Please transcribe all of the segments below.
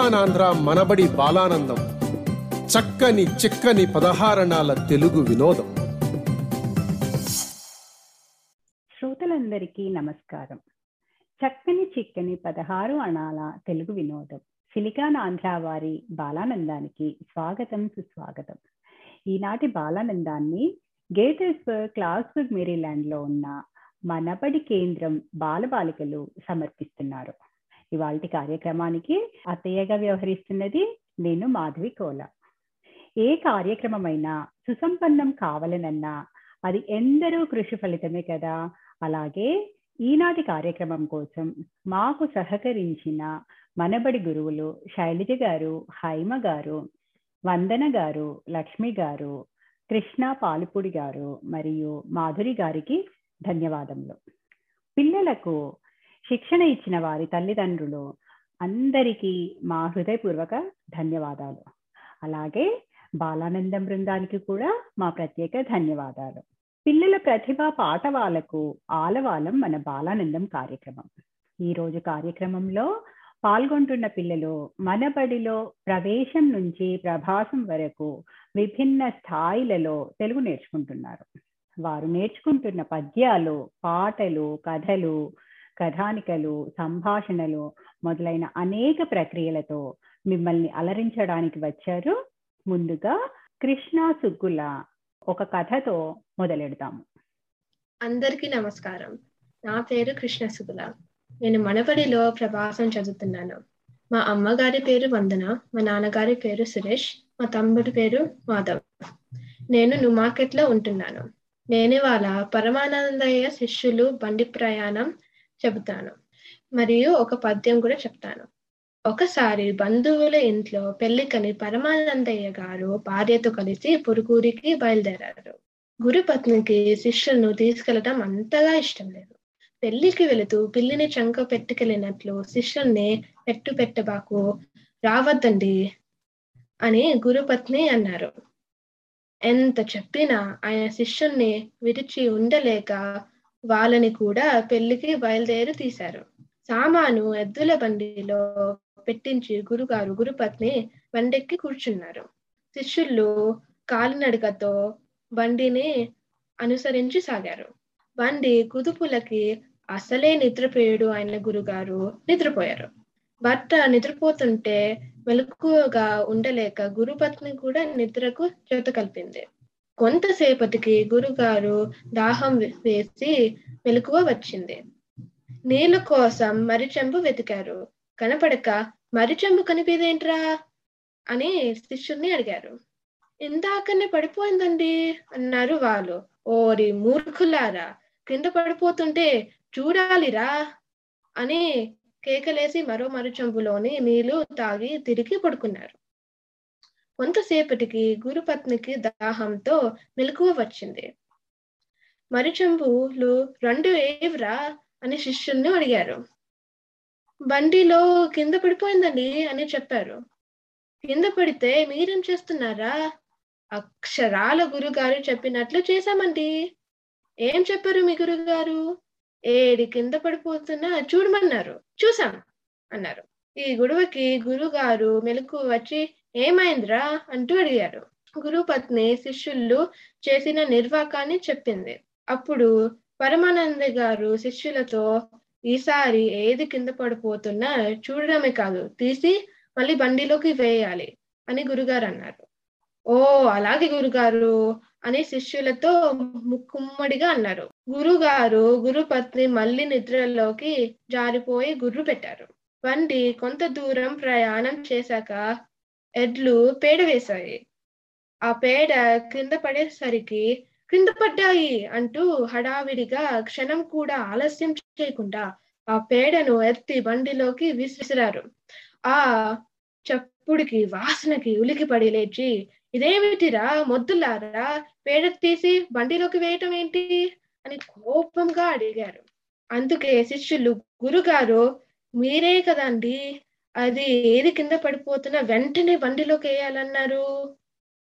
రారండోయ్ మనబడి బాలానందం. చక్కని చిక్కని పదహారణాల తెలుగు వినోదం. శ్రోతలందరికీ నమస్కారం. చక్కని చిక్కని పదహారు అణాల తెలుగు వినోదం. సిలికానాంధ్ర వారి బాలానందానికి స్వాగతం సుస్వాగతం. ఈనాటి బాలానందాన్ని గేటర్స్బర్గ్ క్లాస్బర్గ్ మేరీల్యాండ్లో ఉన్న మనబడి కేంద్రం బాలబాలికలు సమర్పిస్తున్నారు. ఇవాళ కార్యక్రమానికి అత్తయ్యగా వ్యవహరిస్తున్నది నేను మాధవి కోల. ఏ కార్యక్రమమైనా సుసంపన్నం కావాలనన్నా అది ఎందరో కృషి ఫలితమే కదా. అలాగే ఈనాటి కార్యక్రమం కోసం మాకు సహకరించిన మనబడి గురువులు శైలజ గారు హైమ గారు వందన గారు లక్ష్మి గారు కృష్ణ పాలుపూడి గారు మరియు మాధురి గారికి ధన్యవాదములు. పిల్లలకు శిక్షణ ఇచ్చిన వారి తల్లిదండ్రులు అందరికీ మా హృదయపూర్వక ధన్యవాదాలు. అలాగే బాలానందం బృందానికి కూడా మా ప్రత్యేక ధన్యవాదాలు. పిల్లల ప్రతిభ పాఠవాలకు ఆలవాలం మన బాలానందం కార్యక్రమం. ఈ రోజు కార్యక్రమంలో పాల్గొంటున్న పిల్లలు మన బడిలో ప్రవేశం నుంచి ప్రభాసం వరకు విభిన్న స్థాయిలలో తెలుగు నేర్చుకుంటున్నారు. వారు నేర్చుకుంటున్న పద్యాలు పాటలు కథలు కథానికలు సంభాషణలు మొదలైన అనేక ప్రక్రియలతో మిమ్మల్ని అలరించడానికి వచ్చారు. ముందుగా కృష్ణ సుగ్గుల ఒక కథతో మొదలెడతాము అందరికీ నమస్కారం. నా పేరు కృష్ణ సుగుల నేను మనబడిలో ప్రభాసం చదువుతున్నాను. మా అమ్మగారి పేరు వందన మా నాన్నగారి పేరు సురేష్ మా తమ్ముడి పేరు మాధవ్. నేను నుమాకెట్లో ఉంటున్నాను. నేను వాళ్ళ పరమానందయ్య శిష్యులు బండి ప్రయాణం చెబుతాను. మరియు ఒక పద్యం కూడా చెప్తాను. ఒకసారి బంధువుల ఇంట్లో పెళ్ళికని పరమానందయ్య గారు భార్యతో కలిసి పురుగూరికి బయలుదేరారు. గురుపత్నికి శిష్యులను తీసుకెళ్ళడం అంతగా ఇష్టం లేదు. పెళ్ళికి వెళుతూ పిల్లిని చంక పెట్టుకెళ్ళినట్లు శిష్యుల్ని పెట్టు పెట్టబాకు రావద్దండి అని గురుపత్ని అన్నారు. ఎంత చెప్పినా ఆయన శిష్యుణ్ణి విడిచి ఉండలేక వాళ్ళని కూడా పెళ్ళికి బయలుదేరి తీశారు. సామాను ఎద్దుల బండిలో పెట్టించి గురుగారు గురుపత్ని బండెక్కి కూర్చున్నారు. శిష్యులు కాలినడకతో బండిని అనుసరించి సాగారు. బండి కుదుపులకి అసలే నిద్రపోయాడు ఆయన గురుగారు. నిద్రపోయారు. భర్త నిద్రపోతుంటే మెలకుగా ఉండలేక గురుపత్ని కూడా నిద్రకు చేత కలిపింది కొంతసేపటికి గురుగారు దాహం వేసి మెలకువ వచ్చింది. నీళ్ళ కోసం మరిచెంబు వెతికారు. కనపడక మరి చెంబు కనిపిదేంట్రా? అని శిష్యుల్ని అడిగారు. ఇందాకనే పడిపోయిందండి అన్నారు వాళ్ళు. ఓరి మూర్ఖులారా కింద పడిపోతుంటే చూడాలిరా అని కేకలేసి మరో మరుచంపులోని నీళ్ళు తాగి తిరిగి పడుకున్నారు. కొంతసేపటికి గురుపత్నికి దాహంతో మెలకువ వచ్చింది. మరిచంబులు రెండు ఏవ్రా? అని శిష్యుల్ని అడిగారు. బండిలో కింద పడిపోయిందండి అని చెప్పారు. కింద పడితే మీరేం చేస్తున్నారా? అక్షరాల గురుగారు చెప్పినట్లు చేశామండి. ఏం చెప్పారు మీ గురుగారు? ఏడి కింద పడిపోతున్నా చూడమన్నారు. చూసాం అన్నారు. ఈ గొడవకి గురుగారు మెలకు వచ్చి ఏమైందిరా అంటూ అడిగారు గురుపత్ని శిష్యులు చేసిన నిర్వాకాన్ని చెప్పింది. అప్పుడు పరమానంద గారు శిష్యులతో ఈసారి ఏది కింద పడిపోతున్నా చూడడమే కాదు తీసి మళ్ళీ బండిలోకి వేయాలి అని గురుగారు అన్నారు. ఓ అలాగే గురుగారు అని శిష్యులతో ముక్కుమ్మడిగా అన్నారు. గురుగారు గురుపత్ని మళ్ళీ నిద్రలోకి జారిపోయి గుర్రు పెట్టారు. బండి కొంత దూరం ప్రయాణం చేశాక ఎడ్లు పేడ వేశాయి. ఆ పేడ క్రింద పడేసరికి క్రింద పడ్డాయి అంటూ హడావిడిగా క్షణం కూడా ఆలస్యం చేయకుండా ఆ పేడను ఎత్తి బండిలోకి విసిరారు. ఆ చప్పుడికి వాసనకి ఉలికిపడి లేచి ఇదేమిటిరా మొద్దులారా పేడ తీసి బండిలోకి వేయటం ఏంటి అని కోపంగా అడిగారు. అందుకే శిష్యులు గురుగారు మీరే కదండి? అది ఏది కింద పడిపోతున్నా వెంటనే బండిలోకి వేయాలన్నారు.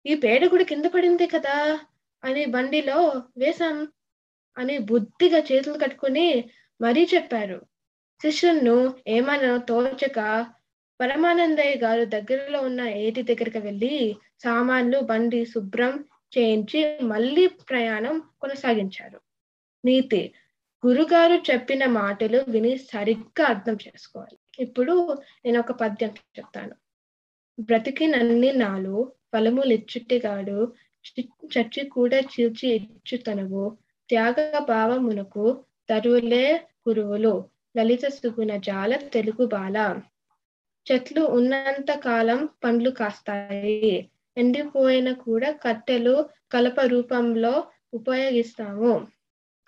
ఈ పేడ కూడా కింద పడింది కదా అని బండిలో వేశాం అని బుద్ధిగా చేతులు కట్టుకుని మరీ చెప్పారు. శిష్యులను ఏమనో తోచక పరమానందయ్య గారు దగ్గరలో ఉన్న ఏటి దగ్గరికి వెళ్ళి సామాన్లు బండి శుభ్రం చేయించి మళ్ళీ ప్రయాణం కొనసాగించారు. నీతి గురుగారు చెప్పిన మాటలు విని సరిగ్గా అర్థం చేసుకోవాలి. ఇప్పుడు నేను ఒక పద్యం చెప్తాను. బ్రతికినన్ని నాలు ఫలములిచ్చుటిగాడు చచ్చి కూడా చీల్చి ఇచ్చుతనవు. త్యాగ భావమునకు తరువులే గురువులు లలిత సుగుణ జాల తెలుగు బాల. చెట్లు ఉన్నంత కాలం పండ్లు కాస్తాయి. ఎండిపోయిన కూడా కట్టెలు కలప రూపంలో ఉపయోగిస్తాము.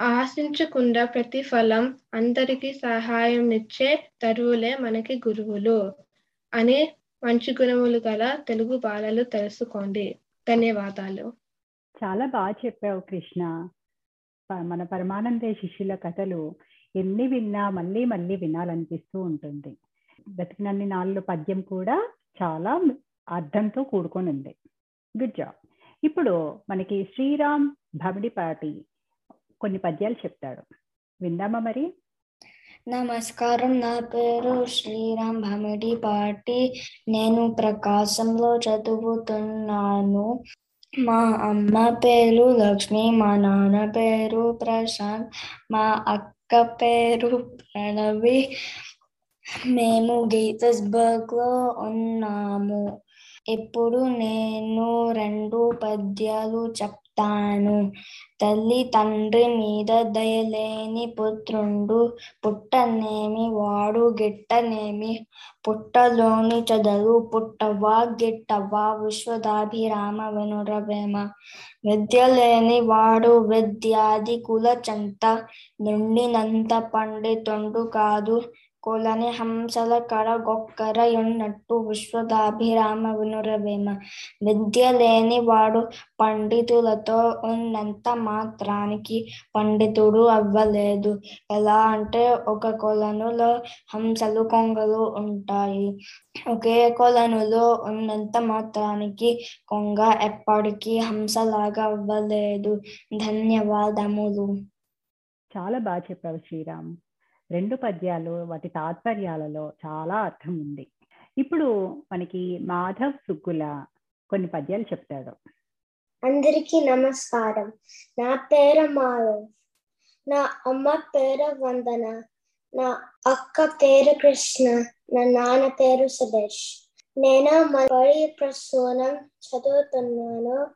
ఆశించకుండా ప్రతిఫలం అందరికీ సహాయం ఇచ్చే తరువులే మనకి గురువులు అనే మంచి గుణములు గల తెలుగు బాలలు తెలుసుకోండి. ధన్యవాదాలు. చాలా బాగా చెప్పావు కృష్ణ. ప- మన పరమానంద శిష్యుల కథలు ఎన్ని విన్నా మళ్ళీ మళ్ళీ వినాలనిపిస్తూ ఉంటుంది. బతికినన్ని నాళ్ళు పద్యం కూడా చాలా అర్థంతో కూడుకొని ఉంది. Good job. ఇప్పుడు మనకి శ్రీరామ్ భమిడిపాటి కొన్ని పద్యాలు చెప్తాడు. విందామా మరి? నమస్కారం. నా పేరు శ్రీరామ్ భమిడి పాటి. నేను ప్రకాశంలో చదువుతున్నాను. మా అమ్మ పేరు లక్ష్మి మా నాన్న పేరు ప్రశాంత్ మా అక్క పేరు ప్రణవి. మేము గీతస్బర్గ్లో ఉన్నాము. ఇప్పుడు నేను రెండు పద్యాలు చెప్తాను. తల్లి తండ్రి మీద దయలేని పుత్రుండు పుట్టనేమి వాడు గిట్టనేమి. పుట్టలోని చదలు పుట్టవా గిట్టవా? విశ్వదాభిరామ వినురవేమ విద్య లేని వాడు విద్యాది కుల చెంత నిండినంత పండితుండు కాదు. కులని హంసల కడ గొక్కర ఉన్నట్టు విశ్వదాభిరామ వినురవేమ విద్య లేని వాడు పండితులతో ఉన్నంత మాత్రానికి పండితుడు అవ్వలేదు ఎలా అంటే ఒక కొలనులో హంసలు కొంగలు ఉంటాయి ఒకే కొలనులో ఉన్నంత మాత్రానికి కొంగ ఎప్పటికీ హంసలాగా అవ్వలేదు ధన్యవాదములు చాలా బాగా చెప్పావు శ్రీరామ్ రెండు పద్యాలు వాటి తాత్పర్యాలలో చాలా అర్థం ఉంది. ఇప్పుడు మనకి మాధవ్ సుగ్గుల కొన్ని పద్యాలు చెప్తాడు. అందరికీ నమస్కారం. నా పేరు మాధవ్. నా అమ్మ పేరు వందన. నా అక్క పేరు కృష్ణ. నా నాన్న పేరు సురేష్. నేను మరి ప్రసూనం చదువుతున్నాను.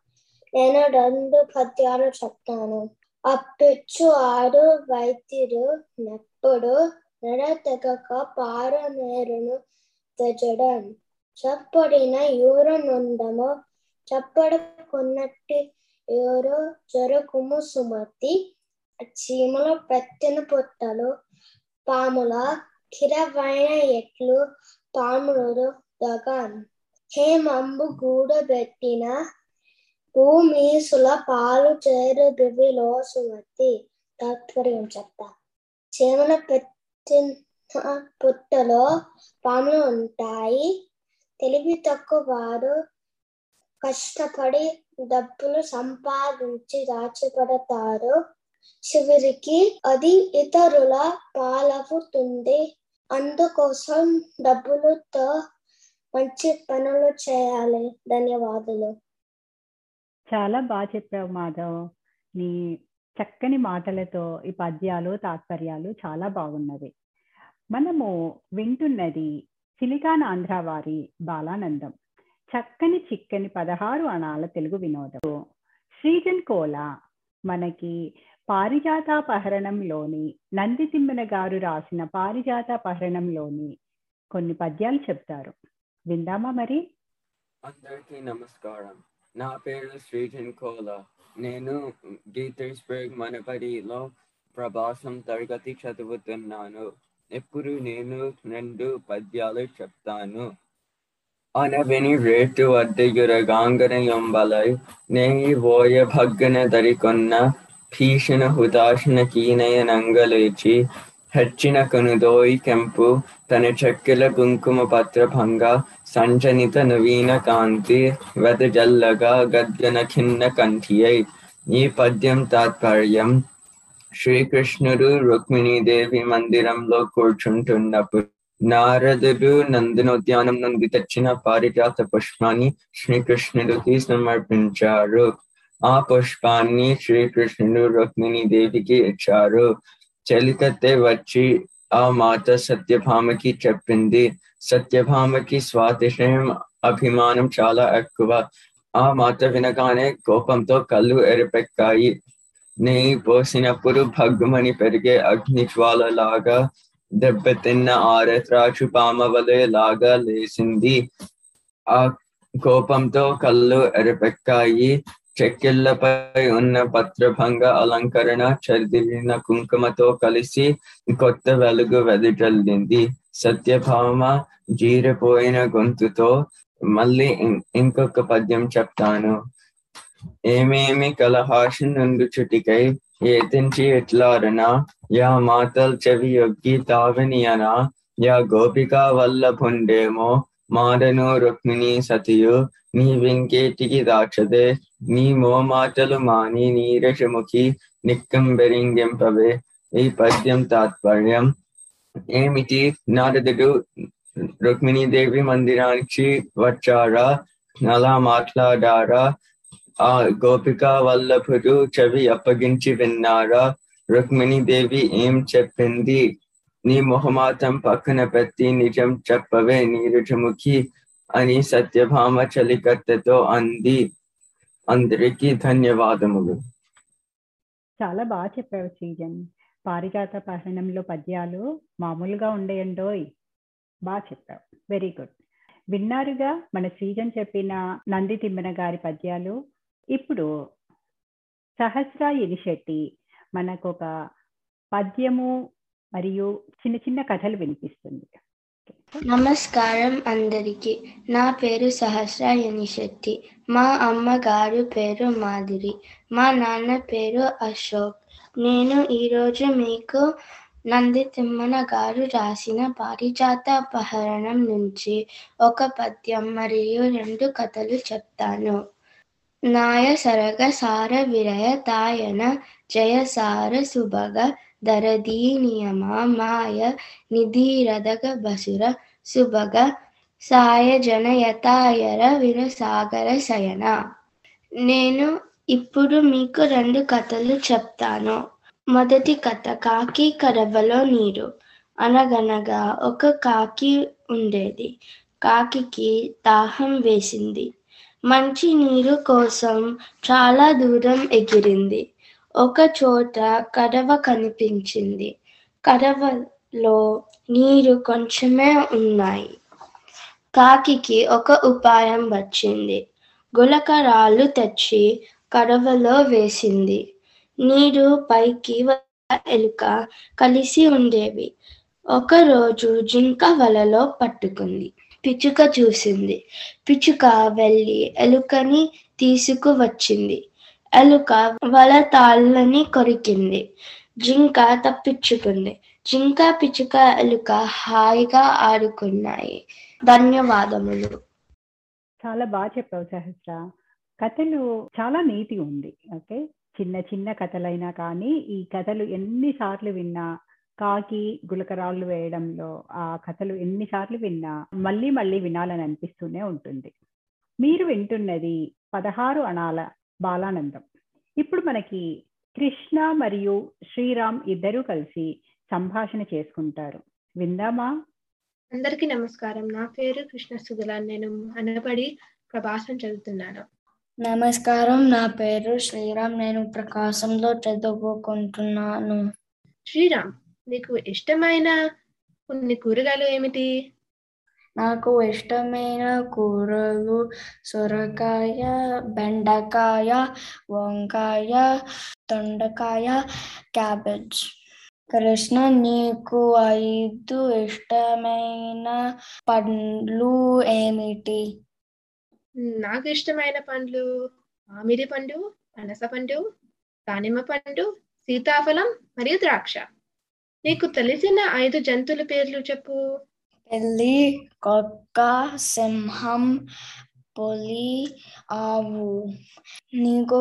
నేను రెండు పద్యాలు చెప్తాను. అప్పిచ్చు ఆడు వైద్యుడు నెప్పుడు నడతెగక పారు నేరును తెజడం చప్పడిన యూరనుండము చప్పడుకున్నట్టు ఎవరో చెరుకుము సుమతి. చీమల పెట్టిన పొట్టలు పాముల కిరవైన ఎట్లు పాములు దగన్. హేమంబు గూడబెట్టిన భూమీసుల పాలు చేరు దివిలో సుమతి. తాత్పర్యం చెప్తా. చేమల పెట్టిన పుట్టలో పాములు ఉంటాయి. తెలివి తక్కువ వారు కష్టపడి డబ్బులు సంపాదించి దాచిపెడతారు. చివరికి అది ఇతరుల పాలవుతుంది. అందుకోసం డబ్బులతో మంచి పనులు చేయాలి. ధన్యవాదాలు. చాలా బాగా చెప్పావు మాధవ్. నీ చక్కని మాటలతో ఈ పద్యాలు తాత్పర్యాలు చాలా బాగున్నవి. మనము వింటున్నది సిలికాన్ ఆంధ్ర వారి బాలానందం. చక్కని చిక్కని పదహారు అణాల తెలుగు వినోదం. శ్రీజన్ కోల మనకి పారిజాతాపహరణంలోని నంది తిమ్మన గారు రాసిన పారిజాతాపహరణంలోని కొన్ని పద్యాలు చెప్తారు. విందామా మరి? అందరికీ నమస్కారం. నా పేరు శ్రీజన్ కోల. నేను గీతర్స్బర్గ్ మనబడిలో ప్రభాసం తరగతి చదువుతున్నాను. ఇప్పుడు నేను రెండు పద్యాలు చెప్తాను. అనవిని రేటు అద్దెయురగాంగన ఎంబలై నేయి ఓయ భగ్గన దరికొన్న భీషణ హుదాషణ కీనయ నంగలేచి ಹೆಚ್ಚಿನ ಕನುದೋಯಿ ಕೆಂಪು ತನ ಚಕ್ಕೆಲ ಕುಂಕುಮ ಪತ್ರ ಭಂಗ ಸಂಚನಿತ ನವೀನ ಕಾಂತಿ వెదజల్లగ గద్గన ఖిన్న కంఠియై ఈ పద్యం తాత్పర్యం శ్రీకృష్ణుడు రుక్మిణీదేవి మందిరంలో కూర్చుంటున్నప్పుడు నారదుడు నందనోద్యానం నుండి తెచ్చిన పారిజాత పుష్పాన్ని శ్రీకృష్ణుడికి సమర్పించారు ఆ పుష్పాన్ని శ్రీకృష్ణుడు రుక్మిణీదేవికి ఇచ్చారు చలికత్తే వచ్చి ఆ మాత సత్యభామకి చెప్పింది. సత్యభామకి స్వాతిశయం అభిమానం చాలా ఎక్కువ. ఆ మాట వినగానే కోపంతో కళ్ళు ఎరిపెక్కాయి. నెయ్యి పోసినప్పుడు భగ్గుమని పెరిగే అగ్ని లాగా దెబ్బతిన్న ఆరత్రాచు పామ వలె లాగా లేసింది ఆ కోపంతో కళ్ళు ఎరిపెక్కాయి. చెక్కిళ్ళపై ఉన్న పత్రభంగ అలంకరణ చదివిన కుంకుమతో కలిసి కొత్త వెలుగు వెదజల్లింది సత్యభామ జీరిపోయిన గొంతుతో మళ్ళీ ఇంకొక పద్యం చెప్తాను. ఏమేమి కలహాష నుండు చుటికై ఏతించి ఎట్లారనా యా మాతల్ చెవి యొగ్గి తావినియనా యా గోపికా వల్లభుండేమో మాడను రుక్మిణి సతియు నీ వెంకేటికి దాక్షదే నీ మోమాటలు మాని నీరషముఖి నిక్కంబెరింగింపవే ఈ పద్యం తాత్పర్యం. ఏమిటి? నారదుడు రుక్మిణీదేవి మందిరానికి వచ్చారా అలా మాట్లాడారా? ఆ గోపిక వల్లభుడు చెవి అప్పగించి విన్నారా? రుక్మిణీదేవి ఏం చెప్పింది? నీ మొహమాటం పక్కన పెట్టి నిజం చెప్పవే నీరజముఖి అని సత్యభామ చలికత్తెతో అంది. అందరికీ ధన్యవాదములు. చాలా బాగా చెప్పావు శ్రీజన్ పారిజాత పఠనంలో పద్యాలు మామూలుగా ఉండేయండోయ్. బాగా చెప్పావు. వెరీ గుడ్ విన్నారుగా మన శ్రీజన్ చెప్పిన నంది తిమ్మన గారి పద్యాలు? ఇప్పుడు సహస్ర ఇరిశెట్టి మనకు ఒక పద్యము మరియు చిన్న చిన్న కథలు వినిపిస్తుంది. నమస్కారం అందరికీ. నా పేరు సహస్ర యనిశెట్టి. మా అమ్మగారు పేరు మాదిరి. మా నాన్న పేరు అశోక్. నేను ఈరోజు మీకు నంది తిమ్మన గారు రాసిన పారిజాత అపహరణం నుంచి ఒక పద్యం మరియు రెండు కథలు చెప్తాను. నాయ సరగ సార విరయ తాయన జయ సార సుభగ దరదీ నియమ మాయ నిధిరదగ బసుర సుభగ సాయ జనయతాయర విరసాగర శయన నేను ఇప్పుడు మీకు రెండు కథలు చెప్తాను మొదటి కథ కాకి కడవలో నీరు అనగనగా ఒక కాకి ఉండేది కాకి దాహం వేసింది మంచి నీరు కోసం చాలా దూరం ఎగిరింది. ఒక చోట కడవ కనిపించింది. కడవలో నీరు కొంచెమే ఉన్నాయి. కాకికి ఒక ఉపాయం వచ్చింది. గులకరాళ్ళు తెచ్చి కడవలో వేసింది. నీరు పైకి ఎలుక కలిసి ఉండేవి. ఒకరోజు జింక వలలో పట్టుకుంది. పిచ్చుక చూసింది. పిచ్చుక వెళ్ళి ఎలుకని తీసుకువచ్చింది. ఎలుక వల తాళ్ళని కొరికింది. జింక తప్పించుకుంది. జింక పిచ్చుక ఎలుక హాయిగా ఆడుకున్నాయి. ధన్యవాదములు. చాలా బాగా చెప్పావు సహస్ర. కథలు చాలా నీతి ఉంది. ఓకే? చిన్న చిన్న కథలైనా కానీ ఈ కథలు ఎన్నిసార్లు విన్నా కాకి గులకరాళ్ళు వేయడంలో ఆ కథలు ఎన్నిసార్లు విన్నా మళ్ళీ మళ్ళీ వినాలని అనిపిస్తూనే ఉంటుంది. మీరు వింటున్నది పదహారు అణాల బాలానందం. ఇప్పుడు మనకి కృష్ణ మరియు శ్రీరామ్ ఇద్దరూ కలిసి సంభాషణ చేసుకుంటారు. విందామా? అందరికీ నమస్కారం. నా పేరు కృష్ణ సుగుల నేను అనబడి ప్రభాసం చదువుతున్నాను. నమస్కారం. నా పేరు శ్రీరామ్. నేను ప్రకాశంలో చదువుకుంటున్నాను. శ్రీరామ్ నీకు ఇష్టమైన కొన్ని కూరగాయలు ఏమిటి? నాకు ఇష్టమైన కూరలు సొరకాయ బెండకాయ వంకాయ దొండకాయ క్యాబేజ్. కృష్ణ నీకు ఐదు ఇష్టమైన పండ్లు ఏమిటి? నాకు ఇష్టమైన పండ్లు మామిడి పండు పనస పండు దానిమ్మ పండు సీతాఫలం మరియు ద్రాక్ష. నీకు తెలిసిన ఐదు జంతువుల పేర్లు చెప్పు. పిల్లి కుక్క సింహం పులి ఆవు. నీకు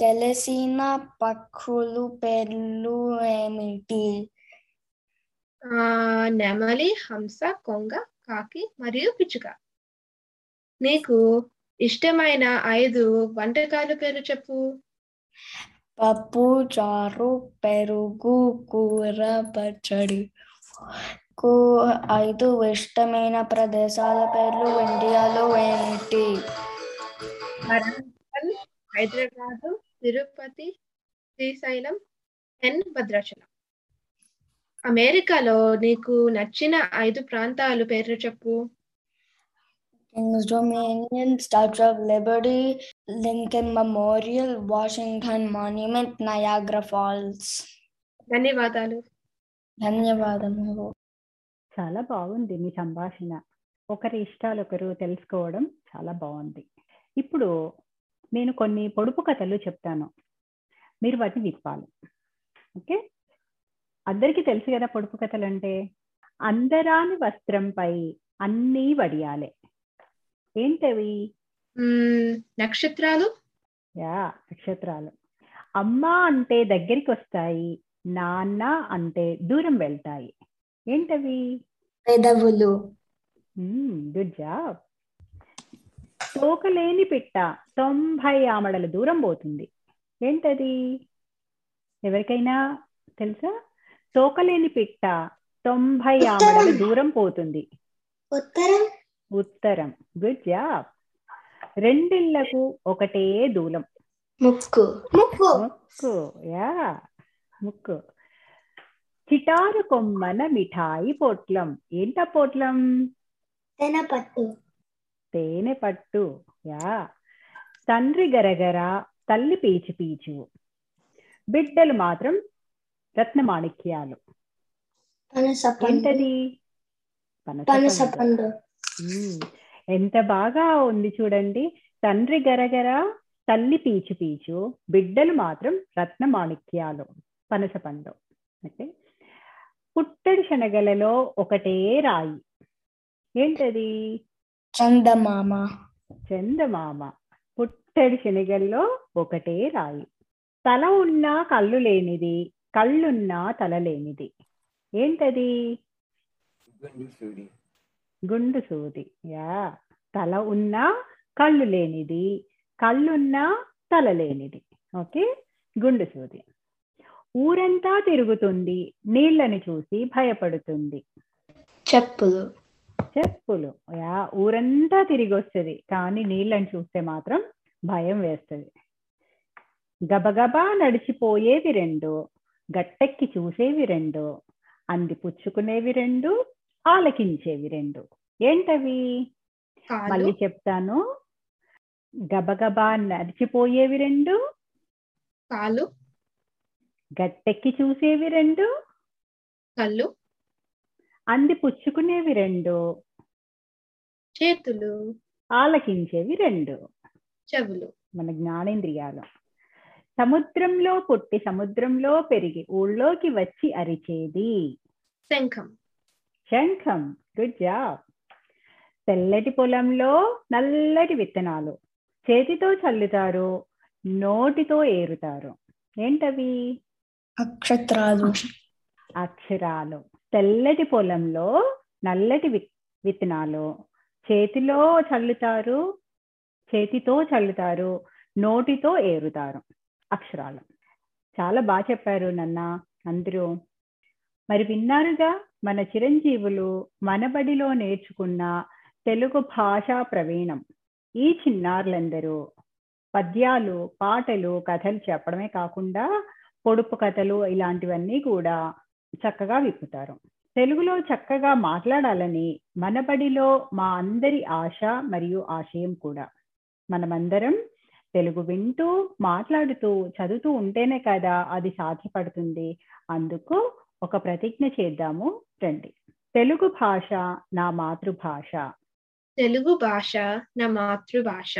తెలిసిన పక్షులు పేర్లు ఏమిటి? ఆ నెమలి హంస కొంగ కాకి మరియు పిచ్చుక. నీకు ఇష్టమైన ఐదు వంటకాలు పేరు చెప్పు. పప్పు చారు పెరుగు కూర పచ్చడి. కు ఐదు ఇష్టమైన ప్రదేశాల పేర్లు ఇండియాలో ఏమిటి వరంగల్ హైదరాబాదు తిరుపతి శ్రీశైలం ఎన్ భద్రాచలం. అమెరికాలో నీకు నచ్చిన ఐదు ప్రాంతాలు పేర్లు చెప్పు. Dominion, Statue of Liberty, Lincoln Memorial, Washington Monument, Niagara Falls. ధన్యవాదాలు. ధన్యవాదములు. చాలా బాగుంది మీ సంభాషణ. ఒకరి ఇష్టాలు ఒకరు తెలుసుకోవడం చాలా బాగుంది. ఇప్పుడు నేను కొన్ని పొడుపు కథలు చెప్తాను. మీరు వాటిని విప్పాలి. ఓకే? అందరికీ తెలుసు కదా పొడుపు కథలు అంటే అందరాని వస్త్రంపై అన్నీ వడియాలే. ఏంటవి? నక్షత్రాలు? యా నక్షత్రాలు. అమ్మ అంటే దగ్గరికి వస్తాయి నాన్న అంటే దూరం వెళ్తాయి. ఏంటవి? పెదవులు. గుడ్ జాబ్ తోకలేని పిట్ట తొంభై ఆమడల దూరం పోతుంది. ఏంటది? ఎవరికైనా తెలుసా? తోకలేని పిట్ట తొంభై ఆమడల దూరం పోతుంది. ఉత్తరం. ఉత్తరం. గుడ్ జాబ్ రెండిళ్ళకు ఒకటే దూలం. ముక్కు. ముక్కు. ముక్కు యా ముక్కు. చిటారు కొమ్మన మిఠాయి పొట్లం. ఏంట పొట్లం? తెనపట్టు. తేనె పట్టు యా. తండ్రి గరగర తల్లి పీచు పీచు. బిడ్డలు మాత్రం రత్నమాణిక్యాలు ఏంటది. ఎంత బాగా ఉంది చూడండి. తండ్రి గరగర తల్లి పీచు పీచు. బిడ్డలు మాత్రం రత్నమాణిక్యాలు పనస పండు. ఓకే? పుట్టడి శనగలలో ఒకటే రాయి. ఏంటది? చందమామ. చందమామ. పుట్టడి శనగల్లో ఒకటే రాయి. తల ఉన్నా కళ్ళు లేనిది కళ్ళున్నా తల లేనిది. ఏంటది? గుండు సూది. యా. తల ఉన్నా కళ్ళు లేనిది కళ్ళున్నా తల లేనిది. ఓకే? గుండు సూది. ఊరంతా తిరుగుతుంది నీళ్ళని చూసి భయపడుతుంది. చెప్పులు. చెప్పులు. యా ఊరంతా తిరిగి వస్తుంది కానీ నీళ్ళని చూస్తే మాత్రం భయం వేస్తుంది. గబగబా నడిచిపోయేవి రెండు గట్టెక్కి చూసేవి రెండు అంది పుచ్చుకునేవి రెండు ఆలకించేవి రెండు. ఏంటవి? మళ్ళీ చెప్తాను. గబగబా నడిచిపోయేవి రెండు గట్టెక్కి చూసేవి రెండు కళ్ళు అంది పుచ్చుకునేవి రెండు చేతులు ఆలకించేవి రెండు. చెవులు. మన జ్ఞానేంద్రియాలు. సముద్రంలో పుట్టి సముద్రంలో పెరిగి ఊళ్ళోకి వచ్చి అరిచేది. శంఖం. శంఖం. గుడ్ జాబ్ తెల్లటి పొలంలో నల్లటి విత్తనాలు. చేతితో చల్లుతారు నోటితో ఏరుతారు. ఏంటవి? అక్షత్రాలు అక్షరాలు. తెల్లటి పొలంలో నల్లటి విత్తనాలు. చేతిలో చల్లుతారు చేతితో చల్లుతారు నోటితో ఏరుతారు. అక్షరాలు. చాలా బాగా చెప్పారు నన్న అందరూ. మరి విన్నారుగా మన చిరంజీవులు మనబడిలో నేర్చుకున్న తెలుగు భాషా ప్రవీణం. ఈ చిన్నారులందరూ పద్యాలు పాటలు కథలు చెప్పడమే కాకుండా పొడుపు కథలు ఇలాంటివన్నీ కూడా చక్కగా విప్పుతారు. తెలుగులో చక్కగా మాట్లాడాలని మనబడిలో మా అందరి ఆశ మరియు ఆశయం కూడా. మనమందరం తెలుగు వింటూ మాట్లాడుతూ చదువుతూ ఉంటేనే కదా అది సాధ్యపడుతుంది. అందుకు ఒక ప్రతిజ్ఞ చేద్దాము. రండి. తెలుగు భాష నా మాతృభాష. తెలుగు భాష నా మాతృభాష.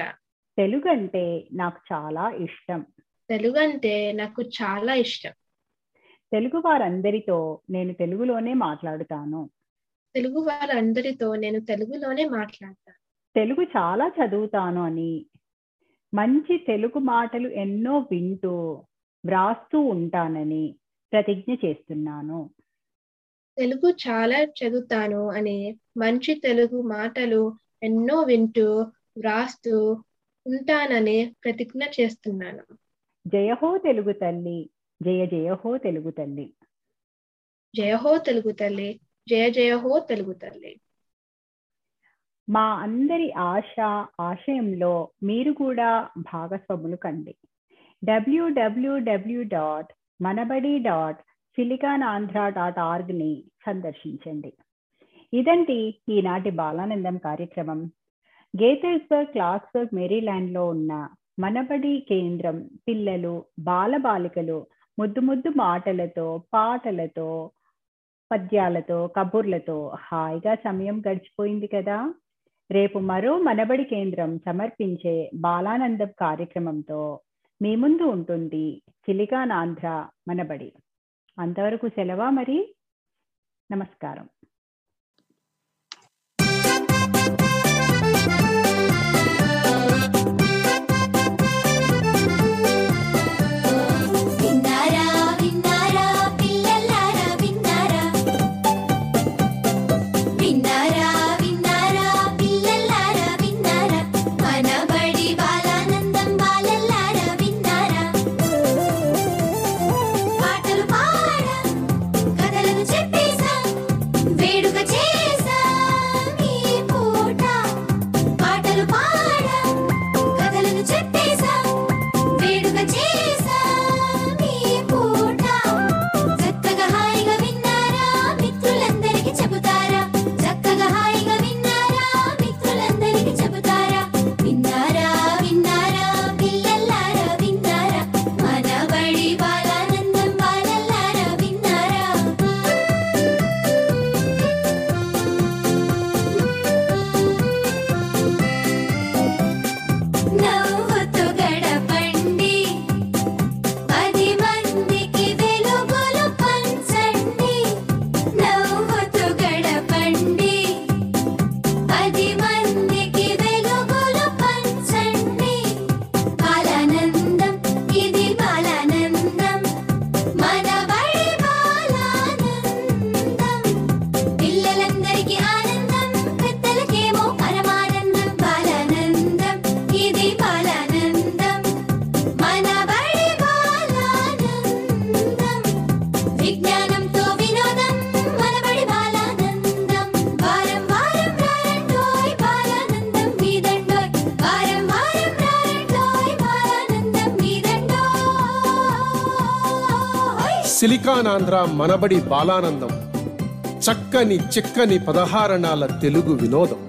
తెలుగు అంటే నాకు చాలా ఇష్టం. తెలుగు అంటే నాకు చాలా ఇష్టం. తెలుగు వారందరితో నేను తెలుగులోనే మాట్లాడుతాను. తెలుగు వారందరితో నేను తెలుగులోనే మాట్లాడతాను. తెలుగు చాలా చదువుతాను అని. మంచి తెలుగు మాటలు ఎన్నో వింటూ వ్రాస్తూ ఉంటానని ప్రతిజ్ఞ చేస్తున్నాను. తెలుగు చాలా చదువుతాను అని మంచి తెలుగు మాటలు ఎన్నో వింటూ వ్రాస్తూ ఉంటానని ప్రతిజ్ఞ చేస్తున్నాను. జయహో తెలుగు తల్లి జయ జయహో తెలుగు తల్లి. జయహో తెలుగు తల్లి జయ జయహో తెలుగు తల్లి. మా అందరి ఆశ ఆశయంలో మీరు కూడా భాగస్వాములు కండి. W W W dot Manabadi dot silicon Andhra dot ఆర్గ్ని సందర్శించండి. ఇదండి ఈనాటి బాలానందం కార్యక్రమం. గేథెల్స్బర్గ్ క్లాస్బర్గ్ మేరీల్యాండ్లో ఉన్న మనబడి కేంద్రం పిల్లలు బాలబాలికలు ముద్దు ముద్దు మాటలతో పాటలతో పద్యాలతో కబుర్లతో హాయిగా సమయం గడిచిపోయింది కదా. రేపు మరో మనబడి కేంద్రం సమర్పించే బాలానందం కార్యక్రమంతో మీ ముందు ఉంటుంది చిలికానాంధ్ర మనబడి. అంతవరకు సెలవా మరి? నమస్కారం. సిలికాన్ మనబడి బాలానందం. చక్కని చిక్కని పదహారణాల తెలుగు వినోదం.